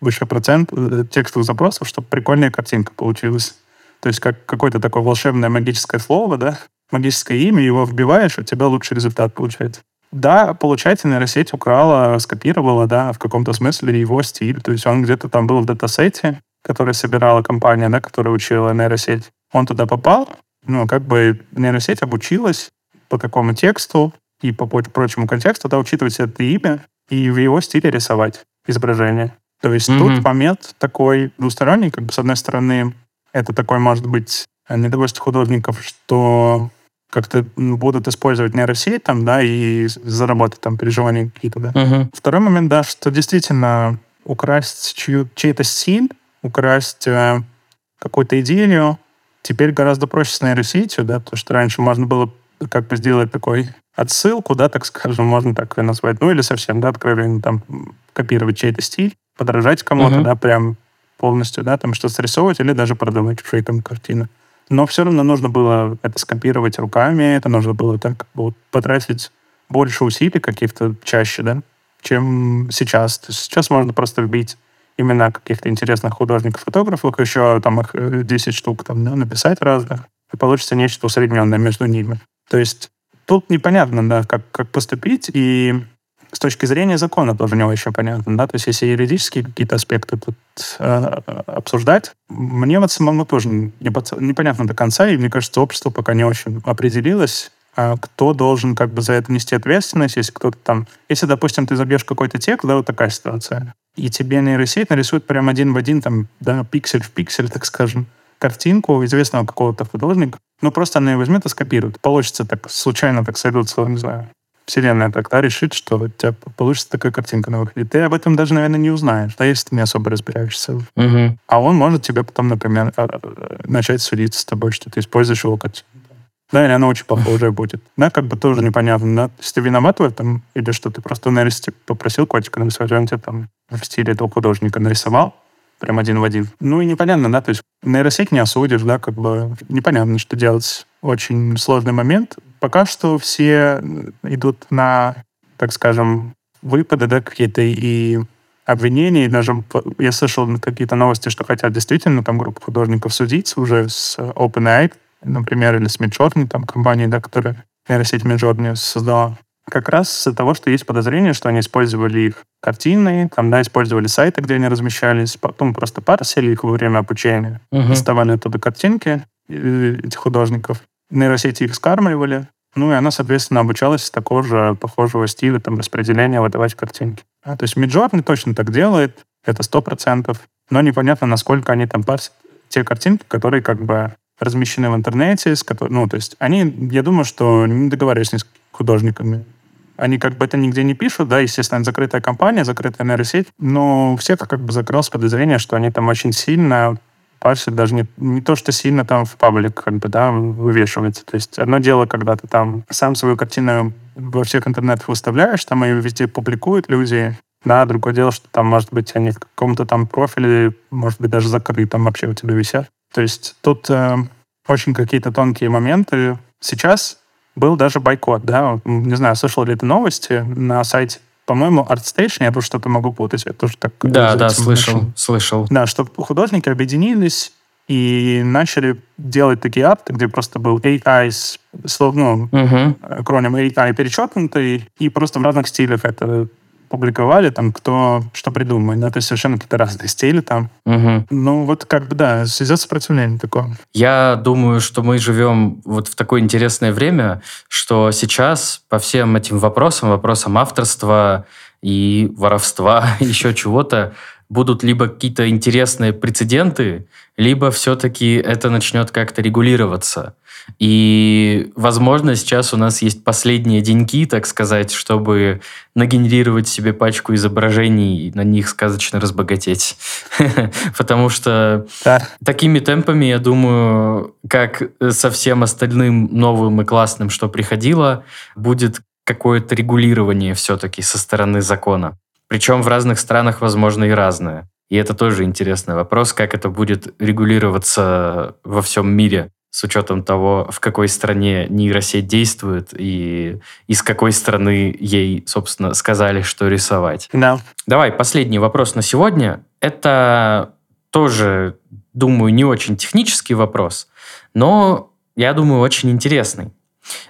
большой процент э, текстовых запросов, чтобы прикольная картинка получилась. То есть как какое-то такое волшебное магическое слово, да, магическое имя, его вбиваешь, у тебя лучший результат получается. Да, получается, нейросеть украла, скопировала, да, в каком-то смысле его стиль. То есть он где-то там был в датасете, который собирала компания, да, которая учила нейросеть он туда попал, ну, как бы нейросеть обучилась по такому тексту и по прочему контексту, да, учитывать это имя и в его стиле рисовать изображение. То есть mm-hmm. тут момент такой двусторонний, как бы с одной стороны это такой, может быть, недовольство художников, что как-то будут использовать нейросеть там, да, и заработать там переживания какие-то, да. Uh-huh. Второй момент, да, что действительно украсть чью, чей-то стиль, украсть э, какую-то идею, Теперь гораздо проще с нейросетью, да, потому что раньше можно было как бы сделать такой отсылку, да, так скажем, можно так и назвать, ну или совсем, да, откровенно там копировать чей-то стиль, подражать кому-то, uh-huh. да, прям полностью, да, там что-то срисовывать или даже продумать фейком картину. Но все равно нужно было это скопировать руками, это нужно было так вот, потратить больше усилий каких-то чаще, да, чем сейчас. То есть сейчас можно просто вбить имена каких-то интересных художников-фотографов, еще там их 10 э, штук там, да, написать разных, и получится нечто усредненное между ними. То есть тут непонятно, да, как, как поступить, и с точки зрения закона тоже не очень понятно, да, то есть если юридические какие-то аспекты тут э, обсуждать, мне вот самому тоже непонятно до конца, и мне кажется, общество пока не очень определилось, а кто должен как бы за это нести ответственность, если кто-то там... Если, допустим, ты забьешь какой-то текст, да, вот такая ситуация, и тебе нейросеть нарисует прям один в один, там, да, пиксель в пиксель, (laughs) так скажем, картинку известного какого-то художника, ну, просто она ее возьмет и скопирует. Получится так, случайно так сойдутся, не знаю, вселенная тогда решит, что у тебя получится такая картинка на выходе. Ты об этом даже, наверное, не узнаешь, да, если ты не особо разбираешься. Угу. А он может тебе потом, например, а, а, начать судиться с тобой, что ты используешь его картинку. Да, или она очень похожая будет. Да, как бы тоже непонятно, да. Если ты виноват в этом, или что ты просто на попросил котика нарисовать, он тебе там в стиле этого художника нарисовал, прям один в один. Ну и непонятно, да, то есть нейросеть не осудишь, да, как бы непонятно, что делать. Очень сложный момент. Пока что все идут на, так скажем, выпады, да, какие-то и обвинения, и даже я слышал какие-то новости, что хотят действительно там группа художников судиться уже с OpenAI, например, или с Midjourney, там компании, да, которая нейросеть Midjourney создала, как раз из-за того, что есть подозрение, что они использовали их картины, там, да, использовали сайты, где они размещались, потом просто парсили их во время обучения, uh-huh. доставали оттуда картинки этих художников, нейросети их скармливали, ну и она, соответственно, обучалась с такого же похожего стиля, там, распределения выдавать картинки. А, то есть Midjourney точно так делает, это сто процентов, но непонятно, насколько они там парсят те картинки, которые как бы размещены в интернете, с которой, ну, то есть они, я думаю, что не договаривались с художниками. Они как бы это нигде не пишут, да, естественно, это закрытая компания, закрытая нейросеть, но все как бы закрылось подозрение, что они там очень сильно парсят, даже не, не то, что сильно там в паблик как бы, да, вывешивается. То есть одно дело, когда ты там сам свою картину во всех интернетах выставляешь, там ее везде публикуют люди, Да, другое дело, что там, может быть, они в каком-то там профиле, может быть, даже закрытом вообще у тебя висят. То есть тут э, очень какие-то тонкие моменты. Сейчас был даже бойкот, да, не знаю, слышал ли ты новости на сайте по-моему, ArtStation, я тоже что-то могу путать, я тоже так... Да, да, слышал, начал. слышал. Да, что художники объединились и начали делать такие арты, где просто был AI, ну, угу. акроним AI перечеркнутый, и просто в разных стилях это публиковали, там, кто что придумает. Да, то есть совершенно какие-то разные стили там. Угу. Ну, вот как бы, да, идет сопротивление такое. Я думаю, что мы живем вот в такое интересное время, что сейчас по всем этим вопросам, вопросам авторства и воровства, (laughs) еще чего-то, будут либо какие-то интересные прецеденты, либо все-таки это начнет как-то регулироваться. И, возможно, сейчас у нас есть последние деньки, так сказать, чтобы нагенерировать себе пачку изображений и на них сказочно разбогатеть. (laughs) Потому что такими темпами, я думаю, как со всем остальным новым и классным, что приходило, будет какое-то регулирование все-таки со стороны закона. Причем в разных странах, возможно, и разное. И это тоже интересный вопрос, как это будет регулироваться во всем мире с учетом того, в какой стране нейросеть действует и из какой страны ей, собственно, сказали, что рисовать. Да. Давай, последний вопрос на сегодня. Это тоже, думаю, не очень технический вопрос, но, я думаю, очень интересный.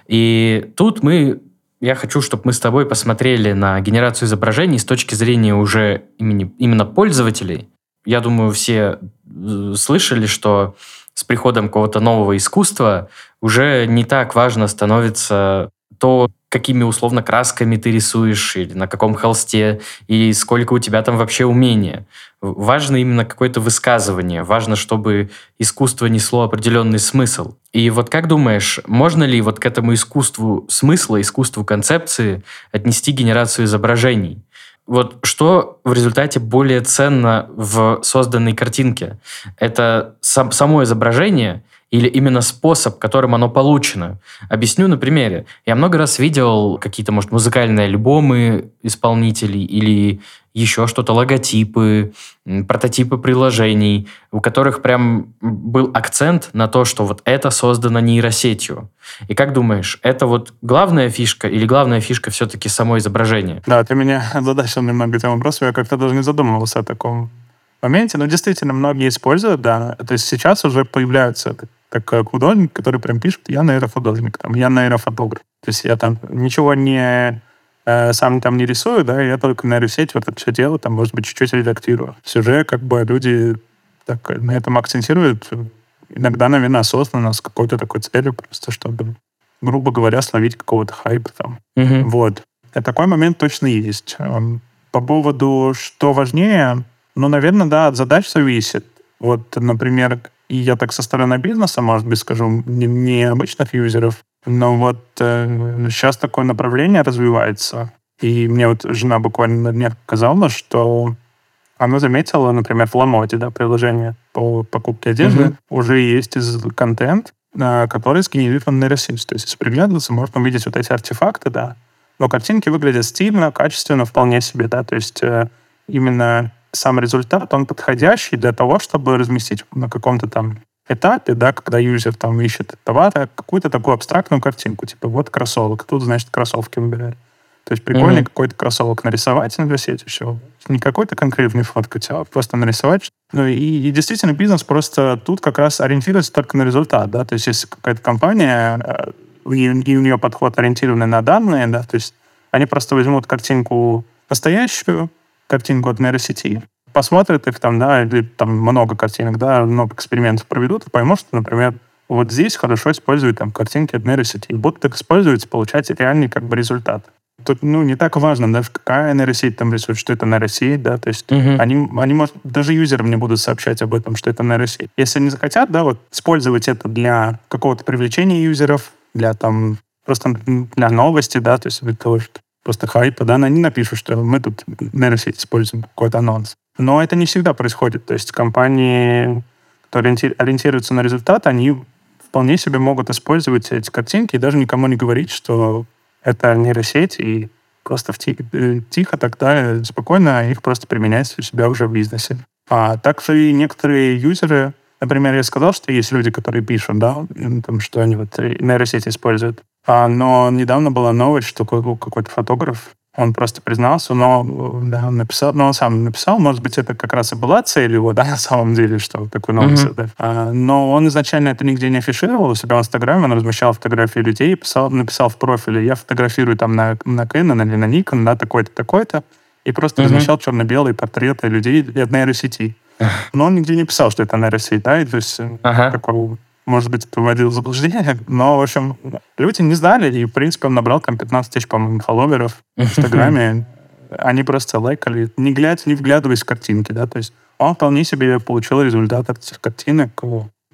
И тут мы я хочу, чтобы мы с тобой посмотрели на генерацию изображений с точки зрения уже имени, именно пользователей. Я думаю, все э, слышали, что с приходом какого-то нового искусства уже не так важно становится то, какими условно красками ты рисуешь, или на каком холсте, и сколько у тебя там вообще умения. Важно именно какое-то высказывание, важно, чтобы искусство несло определенный смысл. И вот как думаешь, можно ли вот к этому искусству смысла, искусству концепции отнести генерацию изображений? Вот что в результате более ценно в созданной картинке? Это сам, само изображение или именно способ, которым оно получено? Объясню на примере. Я много раз видел какие-то, может, музыкальные альбомы исполнителей или еще что-то, логотипы, прототипы приложений, у которых прям был акцент на то, что вот это создано нейросетью. И как думаешь, это вот главная фишка или главная фишка все-таки само изображение? Да, ты меня (laughs) задачил немного этим вопросом, я как-то даже не задумывался о таком моменте, но действительно многие используют, да. То есть сейчас уже появляются как художник, который прям пишет, я нейрофотограф, там, я нейрофотограф. То есть я там ничего не Э, сам там не рисую, да, я только на нейросеть вот это все делаю, там, может быть, чуть-чуть редактирую. Сюжет, как бы, люди так на этом акцентируют, иногда, наверное, осознанно, с какой-то такой целью, просто чтобы, грубо говоря, словить какого-то хайпа там. Угу. Вот. И такой момент точно есть. По поводу, что важнее, ну, наверное, да, от задач зависит. Вот, например, и я так со стороны бизнеса, может быть, скажу, не, не обычных юзеров, но вот э, сейчас такое направление развивается. И мне вот жена буквально на днях сказала, что она заметила, например, в Ламоте, да, приложение по покупке одежды, mm-hmm. уже есть контент, э, который сгенерирован нейросетью. То есть, если приглядываться, можно увидеть вот эти артефакты, да. Но картинки выглядят стильно, качественно, вполне себе, да. То есть э, именно сам результат, он подходящий для того, чтобы разместить на каком-то там этапе, да, когда юзер там ищет товар, какую-то такую абстрактную картинку, типа вот кроссовок, тут, значит, кроссовки выбирает. То есть прикольный mm-hmm. какой-то кроссовок нарисовать на сети, все. Не какой-то конкретный фоткать, а просто нарисовать. Ну и, и действительно бизнес просто тут как раз ориентируется только на результат, да, то есть если какая-то компания, э, и, и у нее подход ориентированный на данные, да, то есть они просто возьмут картинку настоящую, картинку от нейросети, посмотрят их там, да, или там много картинок, да, много экспериментов проведут и поймут, что, например, вот здесь хорошо используют там картинки от нейросети. И будут их использовать, получать реальный как бы результат. Тут, ну, не так важно, даже какая нейросеть там рисует, что это нейросеть, да, то есть угу. они, они, может, даже юзерам не будут сообщать об этом, что это нейросеть. Если они захотят, да, вот, использовать это для какого-то привлечения юзеров, для там, просто для новости, да, то есть для того, что просто хайпа, да, они напишут, что мы тут нейросеть используем, какой-то анонс. Но это не всегда происходит. То есть компании, которые ориентируются на результат, они вполне себе могут использовать эти картинки и даже никому не говорить, что это нейросеть, и просто тихо, э, тихо тогда спокойно их просто применять у себя уже в бизнесе. А также и некоторые юзеры, например, я сказал, что есть люди, которые пишут, да, там, что они вот нейросети используют. А, но недавно была новость, что какой-то фотограф он просто признался, но да, он написал, но он сам написал, может быть, это как раз и была цель его, да, (laughs) на самом деле, что такой новость. Mm-hmm. Да. А, но он изначально это нигде не афишировал у себя в Инстаграме, он размещал фотографии людей, писал, написал в профиле, я фотографирую там на, на Canon или на Nikon, да, такой-то, такой-то, и просто mm-hmm. размещал черно-белые портреты людей от нейросети. Но он нигде не писал, что это нейросеть, да, и то есть uh-huh. такого может быть, это вводил в заблуждение, но, в общем, люди не знали, и, в принципе, он набрал там 15 тысяч, по-моему, фолловеров в Инстаграме. Они просто лайкали, не глядя, не вглядываясь в картинки, да, то есть он вполне себе получил результат от этих картинок.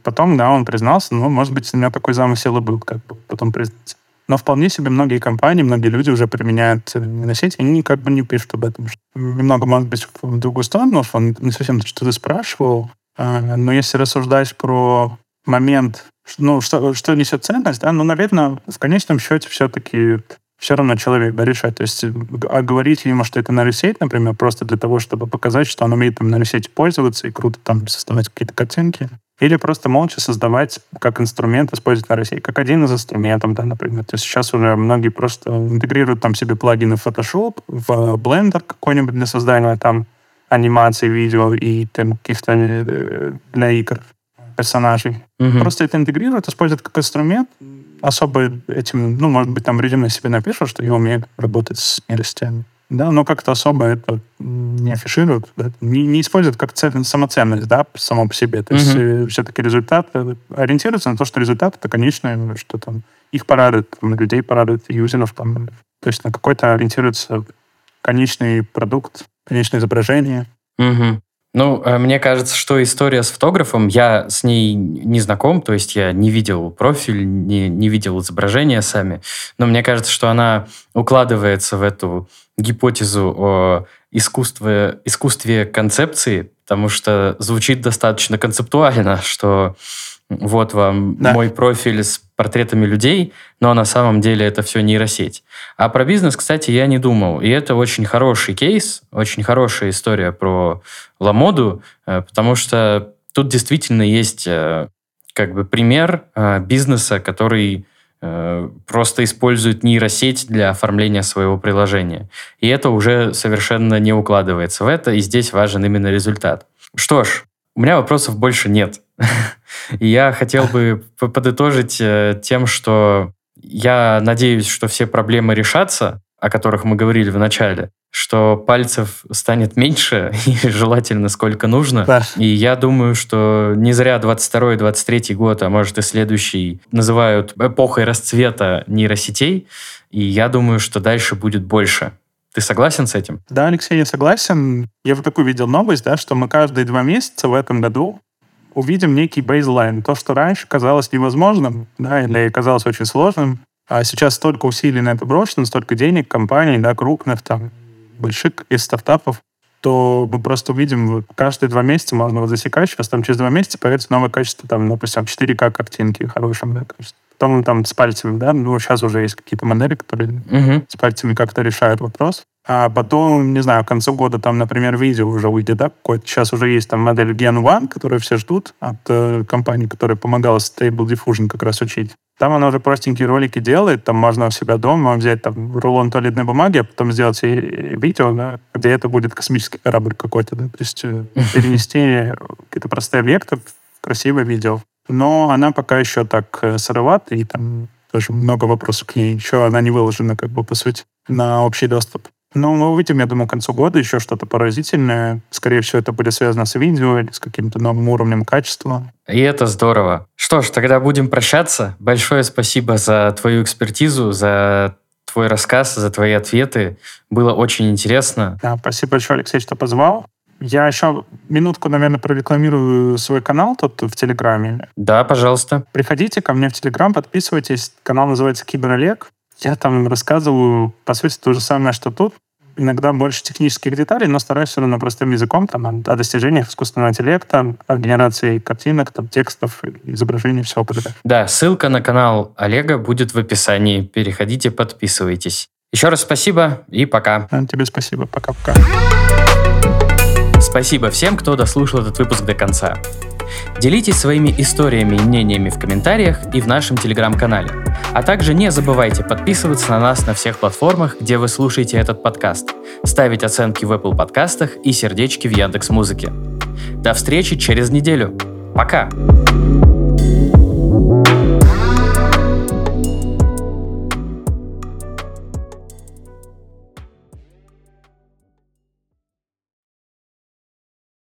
Потом, да, он признался, ну, может быть, у меня такой замысел и был, как бы потом признаться. Но вполне себе многие компании, многие люди уже применяют нейросети, они как бы не пишут об этом. Немного, может быть, в другую сторону, он не совсем что ты спрашивал, а, но если рассуждать про момент, ну, что, что несет ценность, да, ну, наверное, в конечном счете все-таки все равно человек да, решает. То есть а говорить ему, что это нейросеть, например, просто для того, чтобы показать, что он умеет там нейросетью пользоваться и круто там создавать какие-то картинки. Или просто молча создавать как инструмент, использовать нейросеть, как один из инструментов, да, например. То есть сейчас уже многие просто интегрируют там себе плагины в Photoshop, в Blender какой-нибудь для создания там анимации, видео и там каких-то э, для игр персонажей. Угу. Просто это интегрируют, используют как инструмент. Особо этим, ну, может быть, там резюме себе напишут, что я умею работать с нейросетями. Да, но как-то особо это не афишируют, да, не, не используют как цель, самоценность, да, само по себе. То есть uh все-таки результат э, ориентируется на то, что результат это конечное, что там их порадует, там, людей порадует, юзеров там. То есть на какой-то ориентируется конечный продукт, конечное изображение. Угу. Ну, э, мне кажется, что история с фотографом, я с ней не знаком, то есть я не видел профиль, не, не видел изображения сами, но мне кажется, что она укладывается в эту гипотезу о искусстве, искусстве концепции, потому что звучит достаточно концептуально, что вот вам да. мой профиль с портретами людей, но на самом деле это все нейросеть. А про бизнес, кстати, я не думал. И это очень хороший кейс, очень хорошая история про Ламоду, э, потому что тут действительно есть э, как бы пример э, бизнеса, который просто использует нейросеть для оформления своего приложения. И это уже совершенно не укладывается в это, и здесь важен именно результат. Что ж, у меня вопросов больше нет. (laughs) И я хотел бы подытожить э, тем, что я надеюсь, что все проблемы решатся, о которых мы говорили в начале, что пальцев станет меньше, (laughs) и желательно сколько нужно. Да. И я думаю, что не зря 22-23 год, а может и следующий, называют эпохой расцвета нейросетей, и я думаю, что дальше будет больше. Ты согласен с этим? Да, Алексей, я согласен. Я вот такую видел новость, да, что мы каждые два месяца в этом году увидим некий бейзлайн. То, что раньше казалось невозможным, да, или казалось очень сложным, а сейчас столько усилий на это брошено, столько денег компаний, да, крупных, там, больших из стартапов, то мы просто увидим, вот, каждые два месяца можно вот засекать, сейчас там через два месяца появится новое качество, там, допустим, 4К картинки хорошим, да, качество. Потом там с пальцами, да, ну, сейчас уже есть какие-то модели, которые uh-huh. с пальцами как-то решают вопрос. А потом, не знаю, к концу года там, например, видео уже выйдет, да, какой-то. Сейчас уже есть там модель Gen One, которую все ждут от э, компании, которая помогала Stable Diffusion как раз учить. Там она уже простенькие ролики делает, там можно у себя дома взять там рулон туалетной бумаги, а потом сделать и видео, да, где это будет космический корабль какой-то, да, то есть э, (laughs) перенести какие-то простые объекты в красивое видео. Но она пока еще так э, сыровата, и там тоже много вопросов к ней. Еще она не выложена, как бы, по сути, на общий доступ. Ну, мы увидим, я думаю, к концу года еще что-то поразительное. Скорее всего, это будет связано с видео или с каким-то новым уровнем качества. И это здорово. Что ж, тогда будем прощаться. Большое спасибо за твою экспертизу, за твой рассказ, за твои ответы. Было очень интересно. Да, спасибо большое, Алексей, что позвал. Я еще минутку, наверное, прорекламирую свой канал тут в Телеграме. Да, пожалуйста. Приходите ко мне в Телеграм, подписывайтесь. Канал называется Кибер Олег. Я там рассказываю, по сути, то же самое, что тут иногда больше технических деталей, но стараюсь все равно простым языком там, о достижениях искусственного интеллекта, о генерации картинок, там, текстов, изображений, всего подряд. Да, ссылка на канал Олега будет в описании. Переходите, подписывайтесь. Еще раз спасибо и пока. Тебе спасибо. Пока-пока. Спасибо всем, кто дослушал этот выпуск до конца. Делитесь своими историями и мнениями в комментариях и в нашем телеграм-канале. А также не забывайте подписываться на нас на всех платформах, где вы слушаете этот подкаст, ставить оценки в Apple подкастах и сердечки в Яндекс Музыке. До встречи через неделю. Пока!